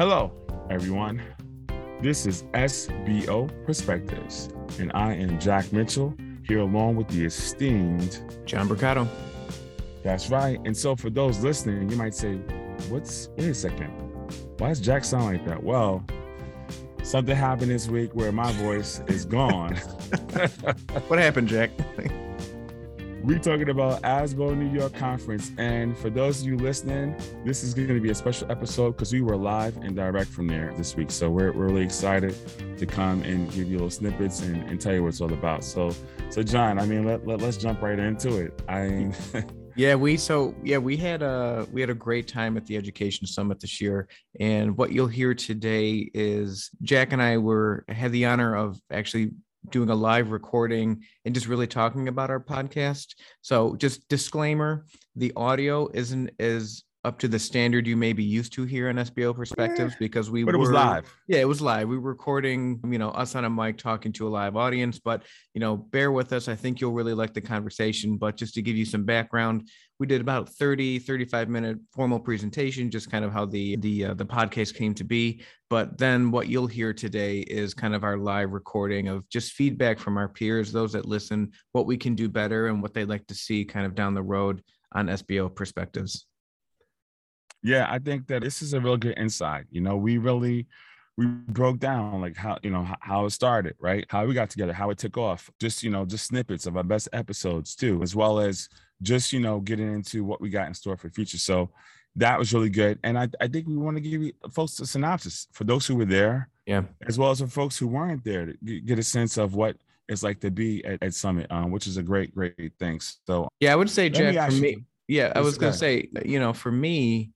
Hello, everyone. This is SBO Perspectives, and I am Jack Mitchell here along with the esteemed John Mercado. That's right. And so, for those listening, you might say, What's, wait a second, why does Jack sound like that? Well, something happened this week where my voice is gone. what happened, Jack? We're talking about ASBO New York Conference. And for those of you listening, this is going to be a special episode because we were live and direct from there this week. So we're, we're really excited to come and give you little snippets and, and tell you what it's all about. So, so John, I mean, let, let, let's jump right into it. I mean, yeah, we so yeah, we had a we had a great time at the Education Summit this year. And what you'll hear today is Jack and I were had the honor of actually doing a live recording and just really talking about our podcast. So just disclaimer, the audio isn't as up to the standard you may be used to here on SBO Perspectives because we but were, it was live. Yeah, it was live. We were recording, you know, us on a mic talking to a live audience, but you know, bear with us. I think you'll really like the conversation. But just to give you some background, we did about 30, 35 minute formal presentation, just kind of how the the uh, the podcast came to be. But then what you'll hear today is kind of our live recording of just feedback from our peers, those that listen, what we can do better and what they'd like to see kind of down the road on SBO perspectives. Yeah, I think that this is a real good insight. You know, we really we broke down like how you know how it started, right? How we got together, how it took off. Just you know, just snippets of our best episodes too, as well as just you know getting into what we got in store for the future. So that was really good, and I I think we want to give you folks a synopsis for those who were there, yeah, as well as for folks who weren't there to get a sense of what it's like to be at, at Summit, um, which is a great great thing. So yeah, I would say Jack for me. Yeah, I was gonna say, you know, for me,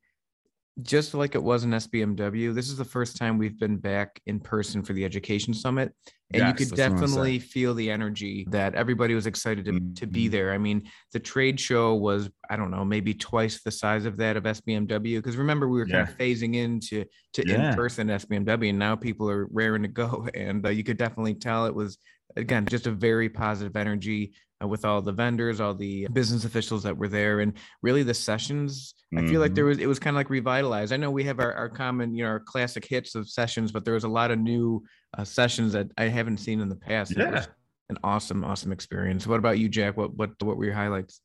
just like it was in SBMW, this is the first time we've been back in person for the Education Summit. And yes, you could definitely feel the energy that everybody was excited to, mm-hmm. to be mm-hmm. there. I mean, the trade show was, I don't know, maybe twice the size of that of SBMW. Because remember, we were kind of phasing into to yeah. in-person SBMW, and now people are raring to go. And uh, you could definitely tell it was, again, just a very positive energy uh, with all the vendors, all the business officials that were there, and really the sessions. Mm-hmm. I feel like there mm-hmm. was it was kind of like revitalized. I know we have our, our common, you know, our classic hits of sessions, but there was a lot of new uh, sessions that I haven't seen in the past. Yeah. It was an awesome, awesome experience. What about you, Jack? What what what were your highlights?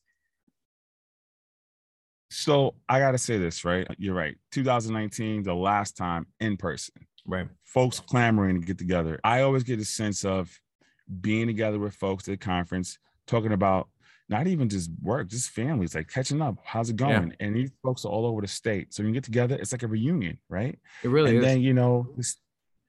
So I gotta say this, right? You're right. 2019, the last time in person. Right. Folks clamoring to get together. I always get a sense of being together with folks at the conference, talking about not even just work, just families, like catching up. How's it going? Yeah. And these folks are all over the state. So when you get together, it's like a reunion, right? It really is. and is. then, you know,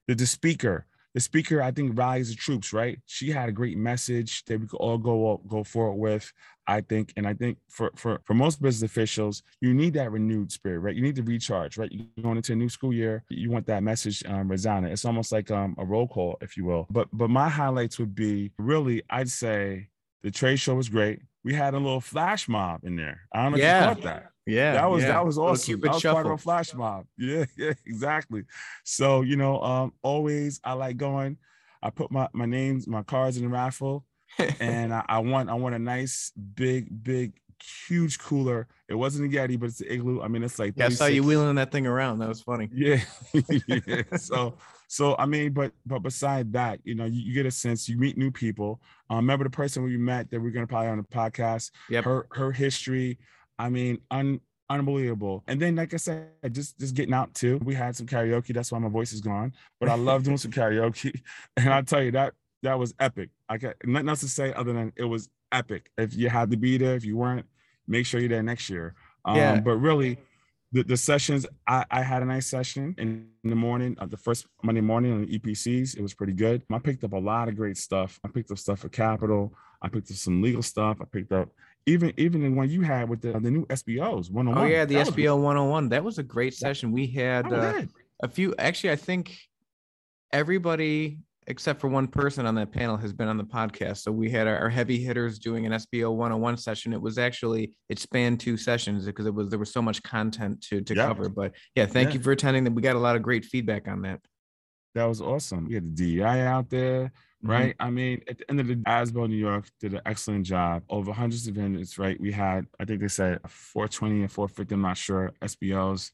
the, the speaker, the speaker, I think rallies the troops, right? She had a great message that we could all go go forward with. I think, and I think for for for most business officials, you need that renewed spirit, right? You need to recharge, right? You're going into a new school year, you want that message um, resounding. It's almost like um, a roll call, if you will. But but my highlights would be really, I'd say the trade show was great. We had a little flash mob in there. I don't know yeah. if you caught that. Yeah, that was yeah. that was awesome. That was shuffle. part of a flash mob. Yeah, yeah, exactly. So you know, um, always I like going. I put my my names, my cards in the raffle, and I, I want I want a nice big big huge cooler. It wasn't a Yeti, but it's an igloo. I mean, it's like yeah, I saw you wheeling that thing around. That was funny. Yeah, yeah. So so I mean, but but beside that, you know, you, you get a sense. You meet new people. Um, remember the person we met that we're gonna probably on the podcast. Yeah. Her her history. I mean, un, unbelievable. And then, like I said, just just getting out too. We had some karaoke. That's why my voice is gone. But I love doing some karaoke. And I tell you that that was epic. I got nothing else to say other than it was epic. If you had to be there, if you weren't, make sure you're there next year. Um, yeah. But really, the, the sessions, I, I had a nice session in, in the morning, uh, the first Monday morning on the EPCs. It was pretty good. I picked up a lot of great stuff. I picked up stuff for capital. I picked up some legal stuff. I picked up even even the one you had with the the new SBOs 101. Oh yeah, the that SBO was, 101. That was a great session. We had uh, a few. Actually, I think everybody except for one person on that panel has been on the podcast. So we had our, our, heavy hitters doing an SBO 101 session. It was actually it spanned two sessions because it was there was so much content to to cover. But yeah, thank yeah. you for attending. That we got a lot of great feedback on that. That was awesome. We had the DEI out there right? Mm-hmm. I mean, at the end of the day, ASBO New York did an excellent job. Over hundreds of vendors, right? We had, I think they said 420 and 450, I'm not sure, SBOs.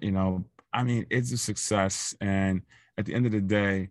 You know, I mean, it's a success. And at the end of the day,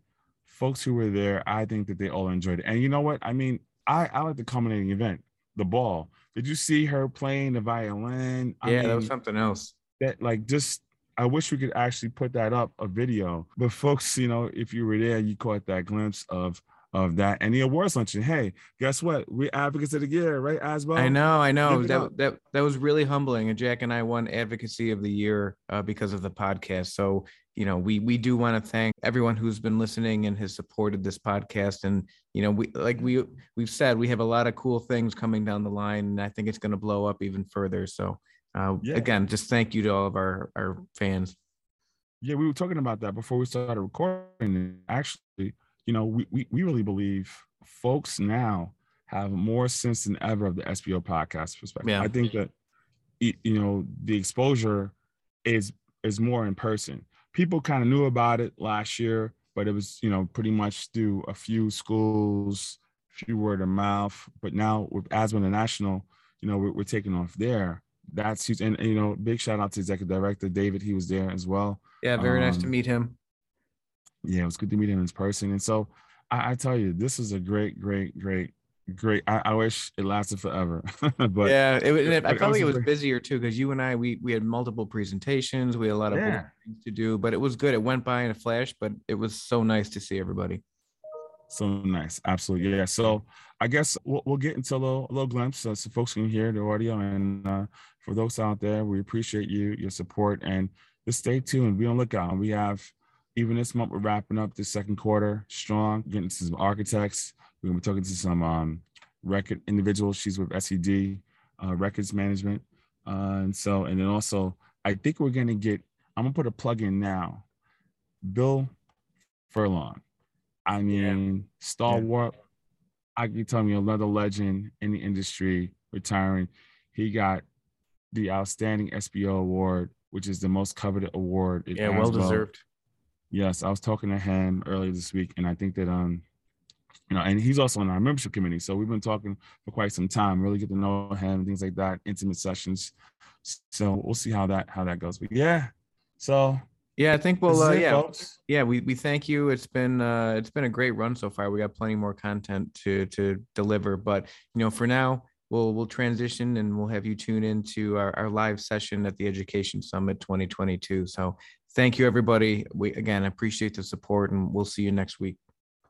folks who were there, I think that they all enjoyed it. And you know what? I mean, I, I like the culminating event, the ball. Did you see her playing the violin? I yeah, mean, that was something else. That like just I wish we could actually put that up a video. But folks, you know, if you were there, you caught that glimpse of of that and the awards luncheon. Hey, guess what? We're advocates of the year, right? As well. I know, I know. That that that was really humbling. And Jack and I won advocacy of the year uh, because of the podcast. So you know, we we do want to thank everyone who's been listening and has supported this podcast. And you know, we like we we've said we have a lot of cool things coming down the line, and I think it's going to blow up even further. So uh, yeah. again, just thank you to all of our our fans. Yeah, we were talking about that before we started recording. Actually, you know, we, we, we really believe folks now have more sense than ever of the SBO podcast perspective. Yeah. I think that, you know, the exposure is is more in person. People kind of knew about it last year, but it was, you know, pretty much through a few schools, few word of mouth. But now with ASBO International, you know, we're, we're taking off there. That's huge. And, you know, big shout out to executive director David. He was there as well. Yeah, very um, nice to um, meet him yeah, it was good to meet him in person. And so I, I tell you, this is a great, great, great, great. I, I wish it lasted forever. but yeah, it, it, I felt like it was busier too because you and I we we had multiple presentations, we had a lot of yeah. things to do, but it was good. It went by in a flash, but it was so nice to see everybody. So nice, absolutely, yeah. So I guess we'll, we'll get into a little, a little glimpse so, so folks can hear the audio. And uh, for those out there, we appreciate you, your support, and just stay tuned. Be on lookout. We have even this month, we're wrapping up the second quarter strong, getting to some architects. We're gonna be talking to some um, record individuals. She's with SED uh, Records Management, uh, and so and then also I think we're gonna get. I'm gonna put a plug in now. Bill Furlong. I mean, yeah. stalwart. Yeah. I can tell you another legend in the industry retiring. He got the outstanding SBO award, which is the most coveted award. Yeah, well deserved. Yes, I was talking to him earlier this week, and I think that um, you know, and he's also on our membership committee, so we've been talking for quite some time. Really get to know him, and things like that, intimate sessions. So we'll see how that how that goes. But yeah, so yeah, I think we'll uh, yeah folks. yeah we we thank you. It's been uh it's been a great run so far. We got plenty more content to to deliver, but you know for now we'll we'll transition and we'll have you tune into our, our live session at the Education Summit 2022. So thank you, everybody. We again appreciate the support, and we'll see you next week.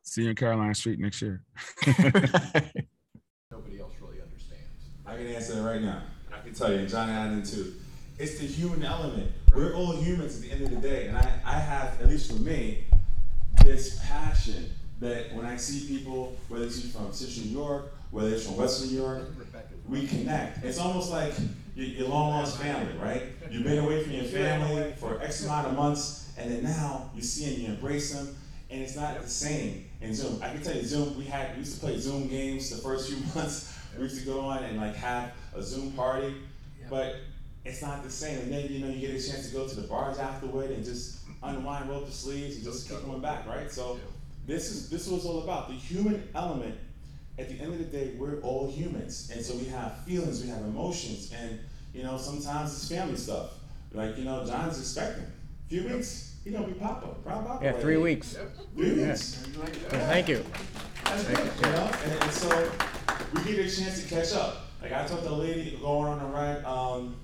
See you in Carolina Street next year. Nobody else really understands. I can answer that right now. I can tell you, and Johnny Allen too. It's the human element. We're all humans at the end of the day, and I, I have, at least for me, this passion that when I see people, whether it's from Central New York, whether it's from Western New York, we connect. It's almost like your long lost family, right? You've been away from your family for X amount of months, and then now you see them, you embrace them, and it's not the same in Zoom. I can tell you, Zoom. We had we used to play Zoom games the first few months. We used to go on and like have a Zoom party, but it's not the same. And then you know you get a chance to go to the bars afterward and just unwind, roll up the sleeves, and just keep going back, right? So this is this was all about the human element at the end of the day, we're all humans. And so we have feelings, we have emotions, and you know, sometimes it's family stuff. Like, you know, John's expecting. A few weeks, he gonna be Papa. Proud Papa. Yeah, three weeks. Three weeks. Yeah. Thank you. That's good, you know? And, and, so we get a chance to catch up. Like I talked to a lady going on the ride um,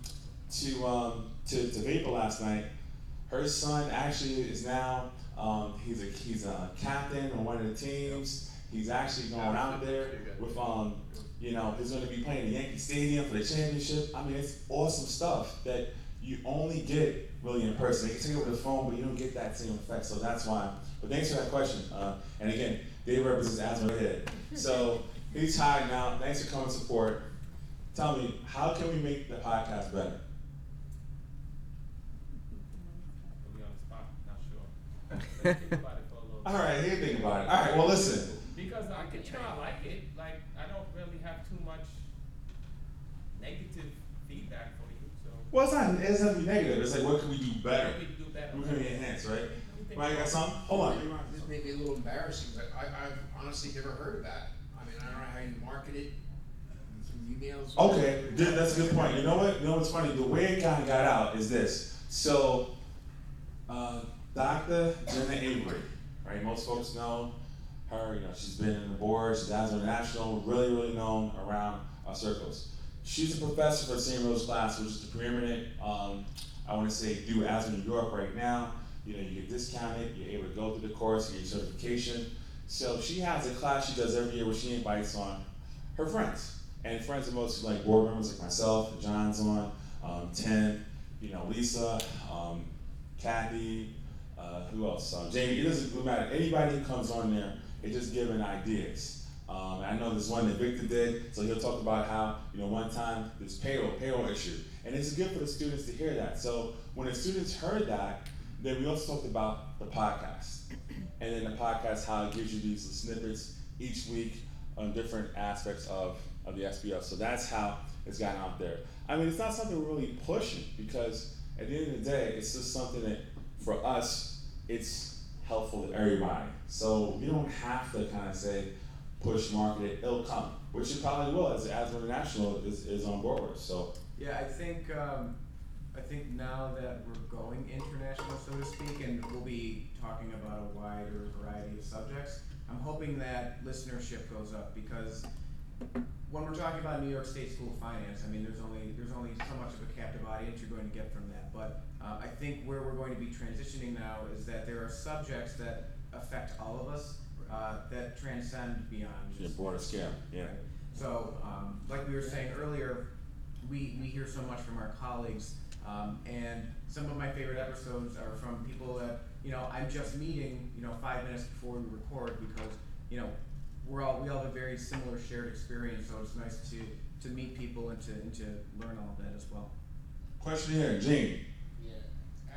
to, um, to to Vapor last night. Her son actually is now um, he's a he's a captain on one of the teams He's actually going out there with um, you know, he's going to be playing the Yankee Stadium for the championship. I mean, it's awesome stuff that you only get really in person. They can take it over the phone, but you don't get that same effect. So that's why. But thanks for that question. Uh, and again, Dave represents Asthma Head. So he's hiding now. Thanks for coming support. Tell me, how can we make the podcast better? All right, here think about it. All right, well, listen because I, you know, I like it. Like I don't really have too much negative feedback for you. So. Well, it's not. It's not negative. It's like what can we do better? What can we do better? What can we enhance? Right. Right. Got something? Hold on. This may be a little embarrassing, but I, I've honestly never heard of that. I mean, I don't know how you market it. Some emails. Okay, that's a good point. You know what? You know what's funny? The way it kind of got out is this. So Uh, Dr. Jenna Avery, right? Most folks know her. You know, she's been in the board. She's International, really, really known around our circles. She's a professor for St. Rose class, which is the preeminent. Um, I want to say through ASBO New York right now. You know, you get discounted. You're able to go through the course, get your certification. So she has a class she does every year where she invites on her friends and friends of most like board members like myself, John's on, um, Tim, you know, Lisa, um, Kathy, uh, who else? Um, Jamie. It doesn't matter. Anybody who comes on there, it's just giving ideas. Um, I know there's one that Victor did, so he'll talk about how you know one time this payroll payroll issue, and it's good for the students to hear that. So when the students heard that, then we also talked about the podcast, and then the podcast how it gives you these snippets each week on different aspects of of the SBF. So that's how it's gotten out there. I mean, it's not something we're really pushing because at the end of the day, it's just something that for us, it's helpful to everybody. So you don't have to kind of say push market it, it'll come, which it probably will as ASBO International is, is on board. So yeah, I think um, I think now that we're going international, so to speak, and we'll be talking about a wider variety of subjects. I'm hoping that listenership goes up because when we're talking about New York State School of Finance, I mean, there's only there's only so much of a captive audience you're going to get from that. But uh, I think where we're going to be transitioning now is that there are subjects that affect all of us uh, that transcend beyond just yeah, broader scale. Yeah. Right? So, um, like we were saying earlier, we we hear so much from our colleagues, um, and some of my favorite episodes are from people that you know I'm just meeting, you know, five minutes before we record because you know we're all we all have a very similar shared experience, so it's nice to to meet people and to and to learn all of that as well. Question here, Gene.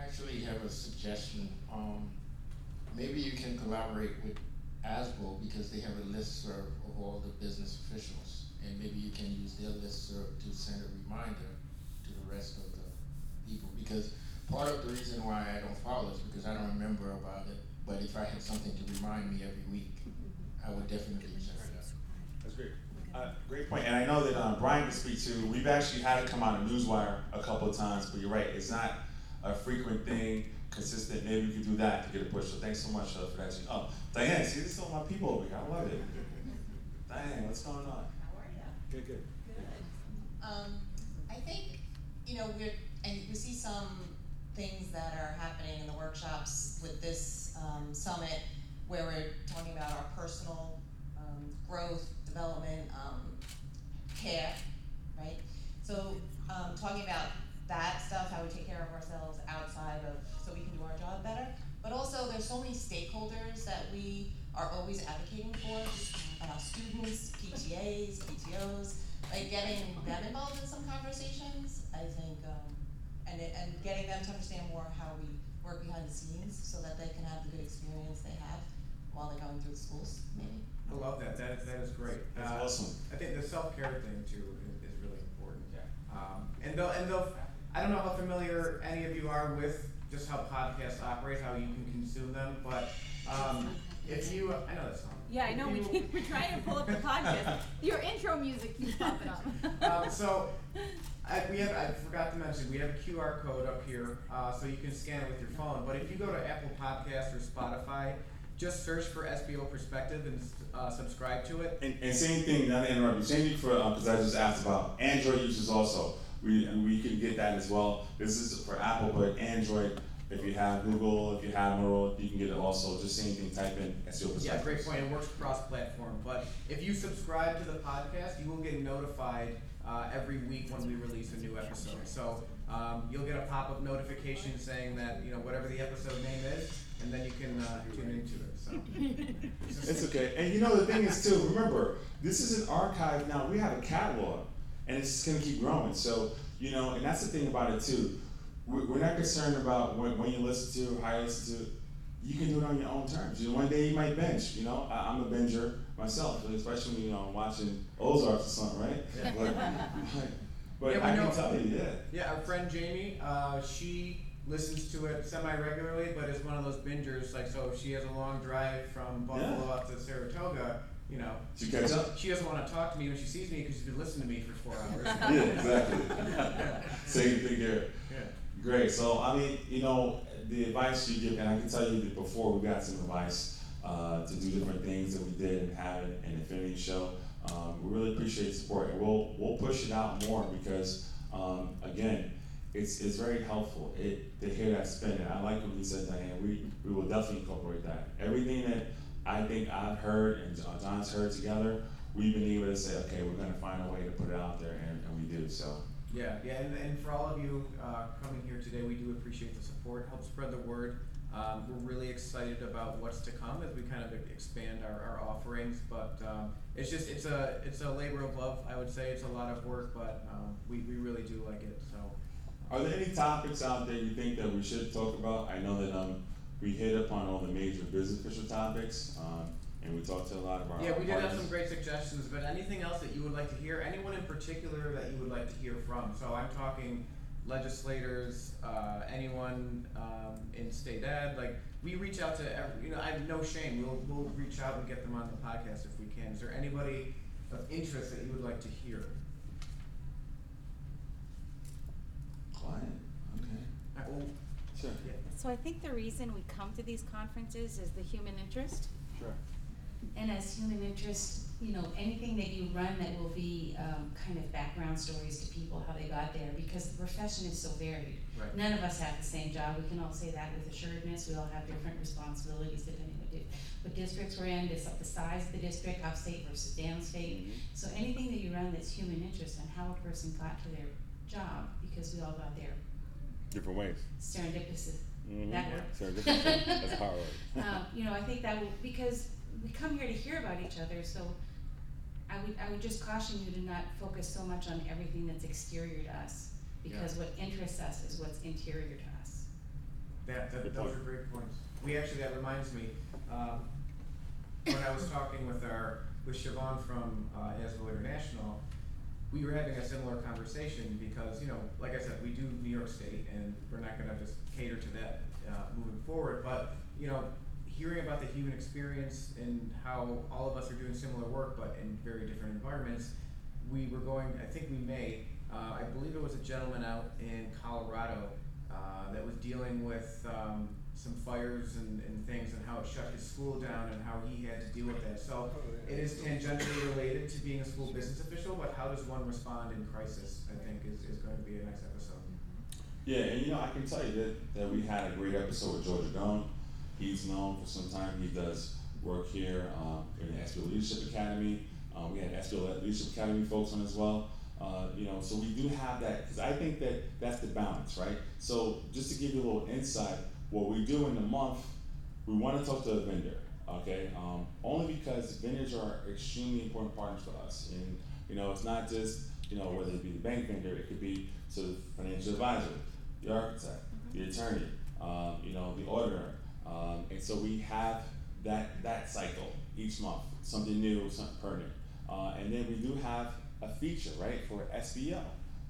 Actually have a suggestion. Um, maybe you can collaborate with ASBO because they have a list serve of all the business officials, and maybe you can use their list serve to send a reminder to the rest of the people. Because part of the reason why I don't follow is because I don't remember about it. But if I had something to remind me every week, I would definitely check it out. That's great. Uh, great point. And I know that uh, Brian can speak to. We've actually had it come out of Newswire a couple of times, but you're right. It's not a frequent thing, consistent. Maybe we can do that to get a push. So thanks so much uh, for that. Oh, Diane, see, this is all my people over here. I love it. Diane, what's going on? How are you? Good, good. Good. Um, I think, you know, we're, and we see some things that are happening in the workshops with this um, summit where we're talking about our personal um, growth, development, um, care, right? So um, talking about that stuff, how we take care of ourselves outside of, so we can do our job better. But also, there's so many stakeholders that we are always advocating for, uh, students, PTAs, PTOs, like getting them involved in some conversations, I think, um, and, it, and getting them to understand more how we work behind the scenes so that they can have the good experience they have while they're going through the schools, maybe. I love that. That that is great. That's uh, awesome. I think the self care thing too is, is, really important. Yeah. Um, and they'll and they'll. I don't know how familiar any of you are with just how podcasts operate, how you can consume them, but um, if you, I know that song. Yeah, I know. we keep, we're trying to pull up the podcast. Your intro music keeps popping up. um, so, I, we have. I forgot to mention we have a QR code up here, uh, so you can scan it with your phone. But if you go to Apple Podcasts or Spotify, just search for SBO Perspective and uh, subscribe to it. And, and, same thing, not to interrupt you, same thing for, because um, I just asked about Android users also. We, we can get that as well. This is for Apple, but Android, if you have Google, if you have Motorola, you can get it also. Just same thing, type in SBO Perspective. Yeah, great point. It works cross-platform. But if you subscribe to the podcast, you will get notified uh, every week when we release a new episode. So um, you'll get a pop-up notification saying that you know whatever the episode name is, and then you can uh, tune into it. So it's okay. And you know the thing is too. Remember, this is an archive now. We have a catalog, and it's going to keep growing. So you know, and that's the thing about it too. We're not concerned about when, when you listen to, how you listen to. You can do it on your own terms. You know, one day you might bench. You know, I, am a binger myself, especially when you know I'm watching Ozarks or something, right? Yeah. But, but yeah, I know, can tell you, yeah. Yeah, our friend Jamie, uh, she listens to it semi regularly, but is one of those bingers. Like, so if she has a long drive from Buffalo yeah. up to Saratoga, you know, she catch up. She doesn't want to talk to me when she sees me because she's been listening to me for four hours. yeah, exactly. Same thing here. Yeah. Great. So I mean, you know, the advice you give, and I can tell you that before we got some advice uh, to do different things that we did and have it an Infinity Show. Um, we really appreciate the support, and we'll we'll push it out more because um, again, it's it's very helpful. It to hear that spin. And I like what you said, Diane. We we will definitely incorporate that. Everything that I think I've heard and John's heard together, we've been able to say, okay, we're going to find a way to put it out there, and, and we did So. Yeah, yeah, and, and for all of you uh, coming here today, we do appreciate the support. Help spread the word. Um, we're really excited about what's to come as we kind of expand our, our offerings. But um, it's just it's a it's a labor of love. I would say it's a lot of work, but um, we, we really do like it. So, are there any topics out there you think that we should talk about? I know that um, we hit upon all the major business official topics. Um, and we talked to a lot of our yeah we did have some great suggestions but anything else that you would like to hear anyone in particular that you would like to hear from so i'm talking legislators, uh, anyone um, in state ed. Like we reach out to, every, you know, I have no shame. We'll we'll reach out and get them on the podcast if we can. Is there anybody of interest that you would like to hear? Client, okay. Uh, well, sure. So I think the reason we come to these conferences is the human interest. Sure. And as human interest, you know, anything that you run that will be um, kind of background stories to people, how they got there, because the profession is so varied. Right. None of us have the same job. We can all say that with assuredness. We all have different responsibilities depending what, di- what districts we're in, the size of the district, upstate versus downstate. Mm-hmm. So anything that you run that's human interest and how a person got to their job, because we all got there different ways. Serendipitous. Mm-hmm. That word. Serendipitous. That's hard word. um, you know, I think that will because we come here to hear about each other, so I would, I would just caution you to not focus so much on everything that's exterior to us, because what interests us is what's interior to us. That, that those are great points. We actually, that reminds me, um, when I was talking with our, with Siobhan from, uh, ASBO International, we were having a similar conversation because, you know, like I said, we do New York State and we're not gonna just cater to that, uh, moving forward, but, you know, hearing about the human experience and how all of us are doing similar work but in very different environments, we were going, I think we may, uh, I believe it was a gentleman out in Colorado uh, that was dealing with um, some fires and, and things and how it shut his school down and how he had to deal with that. So it is tangentially related to being a school business official, but how does one respond in crisis, I think, is, is going to be a next episode. Yeah, and you know, I can tell you that, that we had a great episode with Georgia Gone He's known for some time. He does work here um, in the SBO Leadership Academy. Um, we had SBO Leadership Academy folks on as well. Uh, you know, so we do have that because I think that that's the balance, right? So just to give you a little insight, what we do in the month, we want to talk to a vendor, okay? Um, only because vendors are extremely important partners for us, and you know, it's not just you know whether it be the bank vendor, it could be so the financial advisor, the architect, the attorney, um, you know, the auditor, um, and so we have that, that cycle each month, something new, something permanent. Uh, and then we do have a feature, right, for SBL.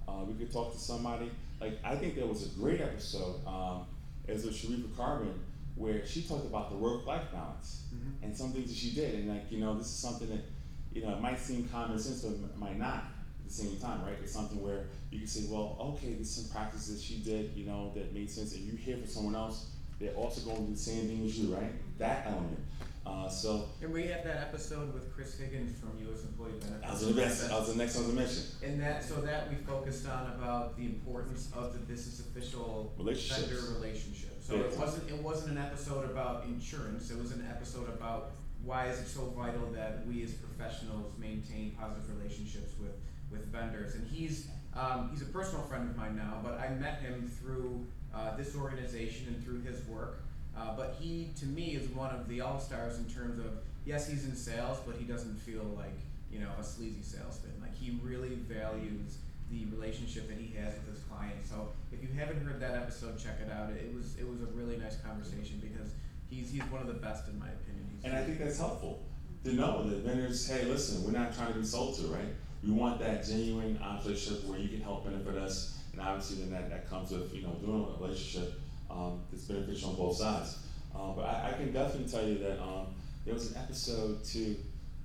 Uh, we could talk to somebody, like, I think there was a great episode, um, as with Sharifa Carbon, where she talked about the work-life balance mm-hmm. and some things that she did. And like, you know, this is something that, you know, it might seem common sense, but it might not at the same time, right? It's something where you can say, well, okay, there's some practices she did, you know, that made sense, and you hear from someone else they're also going to do the same thing as you, right? That element. Uh, so. And we had that episode with Chris Higgins from U.S. Employee Benefits. I was, the best, I was the next one to mention. And that, so that we focused on about the importance of the business official vendor relationship. So it wasn't, it wasn't an episode about insurance. It was an episode about why is it so vital that we as professionals maintain positive relationships with, with vendors. And he's, um, he's a personal friend of mine now, but I met him through uh, this organization and through his work. Uh, but he, to me, is one of the all stars in terms of yes, he's in sales, but he doesn't feel like you know a sleazy salesman. Like he really values the relationship that he has with his clients. So if you haven't heard that episode, check it out. It was it was a really nice conversation because he's he's one of the best in my opinion. He's and I think that's helpful to know that vendors, hey, listen, we're not trying to be sold to, right? We want that genuine relationship where you can help benefit us and obviously then that, that comes with, you know, doing a relationship um, beneficial on both sides. Um, but I, I, can definitely tell you that um, there was an episode to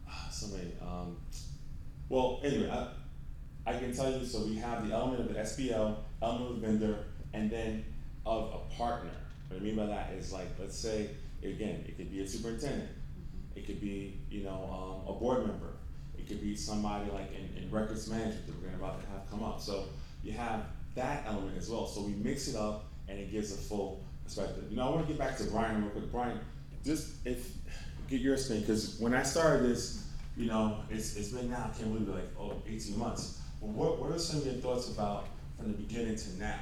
uh, somebody, um, well, anyway, I, I can tell you, so we have the element of the SBL, element of the vendor, and then of a partner. What I mean by that is like, let's say, again, it could be a superintendent, it could be, you know, um, a board member, it could be somebody like in, in records management that we're going about to have come up. So you have that element as well. So we mix it up and it gives a full perspective. You know, I want to get back to Brian real quick. Brian, just if get your spin because when I started this, you know, it's, it's been now, I can't believe it, like, oh, 18 months. Well, what, what are some of your thoughts about from the beginning to now?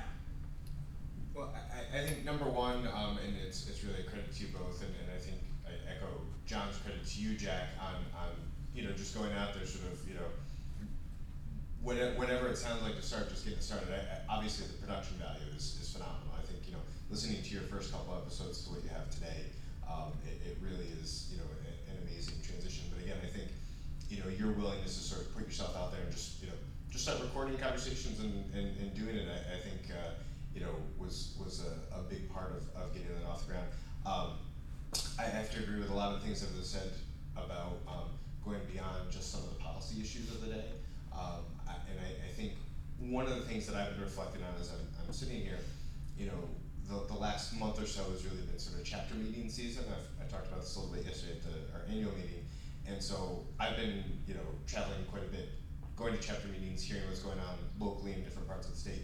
Well, I, I think number one, um, and it's, it's really a credit to you both, and, and I think I echo John's credit to you, Jack, on, on you know just going out there, sort of you know, whenever it sounds like to start, just getting started. I, obviously, the production value is, is phenomenal. I think you know, listening to your first couple episodes to what you have today, um, it, it really is you know an amazing transition. But again, I think you know your willingness to sort of put yourself out there and just you know just start recording conversations and, and, and doing it. I, I think. Uh, you know, was was a, a big part of, of getting that off the ground. Um, I have to agree with a lot of things that was said about um, going beyond just some of the policy issues of the day. Um, I, and I, I, think one of the things that I've been reflecting on as I'm, I'm sitting here, you know, the, the last month or so has really been sort of chapter meeting season. I've, I talked about this a little bit yesterday at the, our annual meeting. And so I've been, you know, traveling quite a bit, going to chapter meetings, hearing what's going on locally in different parts of the state.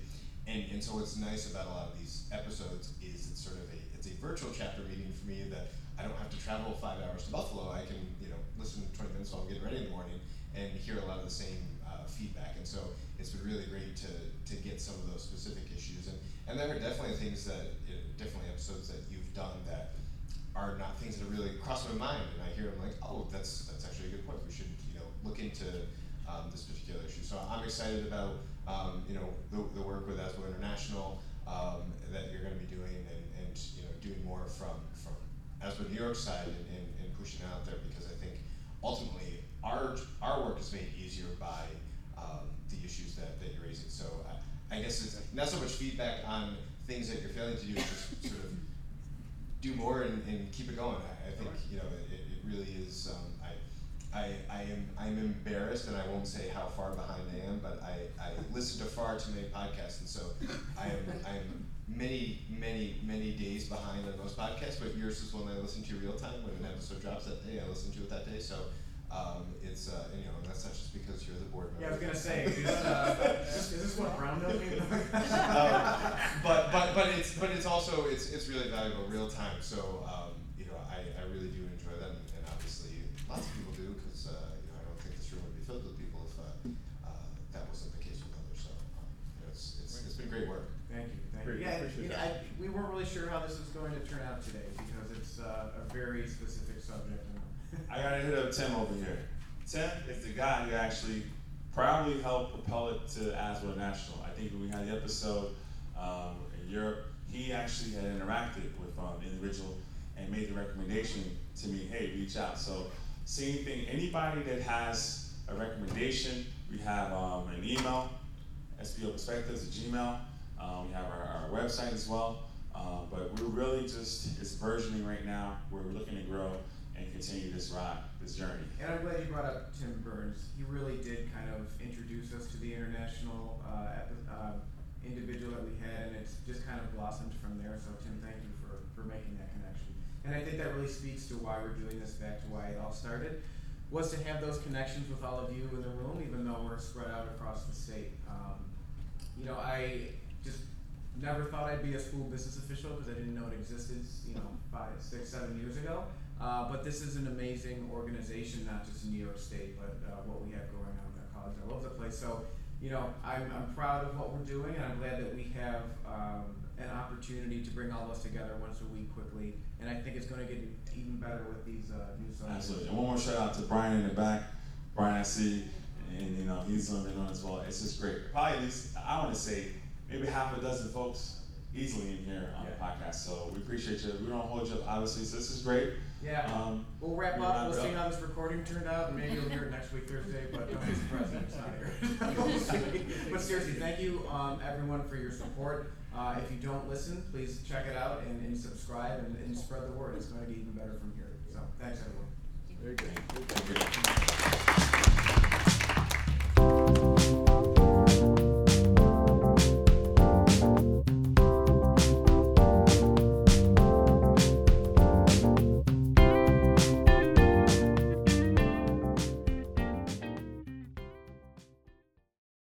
And, and so what's nice about a lot of these episodes is it's sort of a it's a virtual chapter meeting for me that I don't have to travel five hours to Buffalo. I can you know listen 20 minutes while I'm getting ready in the morning and hear a lot of the same uh, feedback. And so it's been really great to, to get some of those specific issues. And, and there are definitely things that you know, definitely episodes that you've done that are not things that are really cross my mind. And I hear them like, oh, that's that's actually a good point. We should you know look into um, this particular issue. So I'm excited about um, you know, the, the work with ASBO International um, that you're going to be doing and, and, you know, doing more from, from ASBO New York side and, and, and pushing out there because I think ultimately our, our work is made easier by um, the issues that, that you're raising. So I, I guess it's not so much feedback on things that you're failing to do, just sort of do more and, and keep it going. I, I think, you know, it, it really is, um, I, I am I'm embarrassed, and I won't say how far behind I am, but I, I listen to far too many podcasts, and so I am I'm many many many days behind on most podcasts. But yours is one I listen to real time when an episode drops that day. I listen to it that day, so um, it's uh, you know, and that's not just because you're the board member. Yeah, I was gonna say, is, uh, is, this, is this what brown milk is? um, but but but it's but it's also it's it's really valuable real time. So um, you know, I, I really do enjoy that, and, and obviously lots of people great work. Thank you, thank you. Yeah, you know, I, we weren't really sure how this was going to turn out today because it's uh, a very specific subject. I gotta hit up Tim over here. Tim is the guy who actually probably helped propel it to ASBO National. I think when we had the episode um, in Europe, he actually had interacted with um, the individual and made the recommendation to me, hey, reach out. So same thing, anybody that has a recommendation, we have um, an email, SBO Perspectives at Gmail. Um, we have our, our, website as well. Uh, but we're really just, it's burgeoning right now. We're looking to grow and continue this ride, this journey. And I'm glad you brought up Tim Burns. He really did kind of introduce us to the international uh, uh, individual that we had, and it's just kind of blossomed from there. So, Tim, thank you for, for making that connection. And I think that really speaks to why we're doing this, back to why it all started was to have those connections with all of you in the room, even though we're spread out across the state. Um, you know, I just never thought I'd be a school business official because I didn't know it existed, you know, five, six, seven years ago. Uh, but this is an amazing organization, not just in New York State, but uh, what we have going on in our college all over the place. So, you know, I'm, I'm proud of what we're doing, and I'm glad that we have um, an opportunity to bring all of us together once a week quickly. And I think it's going to get even better with these uh, new songs. Absolutely. And one more shout out to Brian in the back. Brian, I see and you know he's zooming on as well. It's just great. Probably at least I want to say maybe half a dozen folks easily in here on yeah. the podcast. So we appreciate you. We don't hold you up, obviously. So this is great. Yeah. Um, we'll wrap up. We'll see how this recording turned out, and maybe you'll hear it next week Thursday. But don't be surprised if it's not here. but seriously, thank you um, everyone for your support. Uh, if you don't listen, please check it out and, and subscribe and, and, spread the word. It's going to get even better from here. So thanks everyone. Very good. Very good.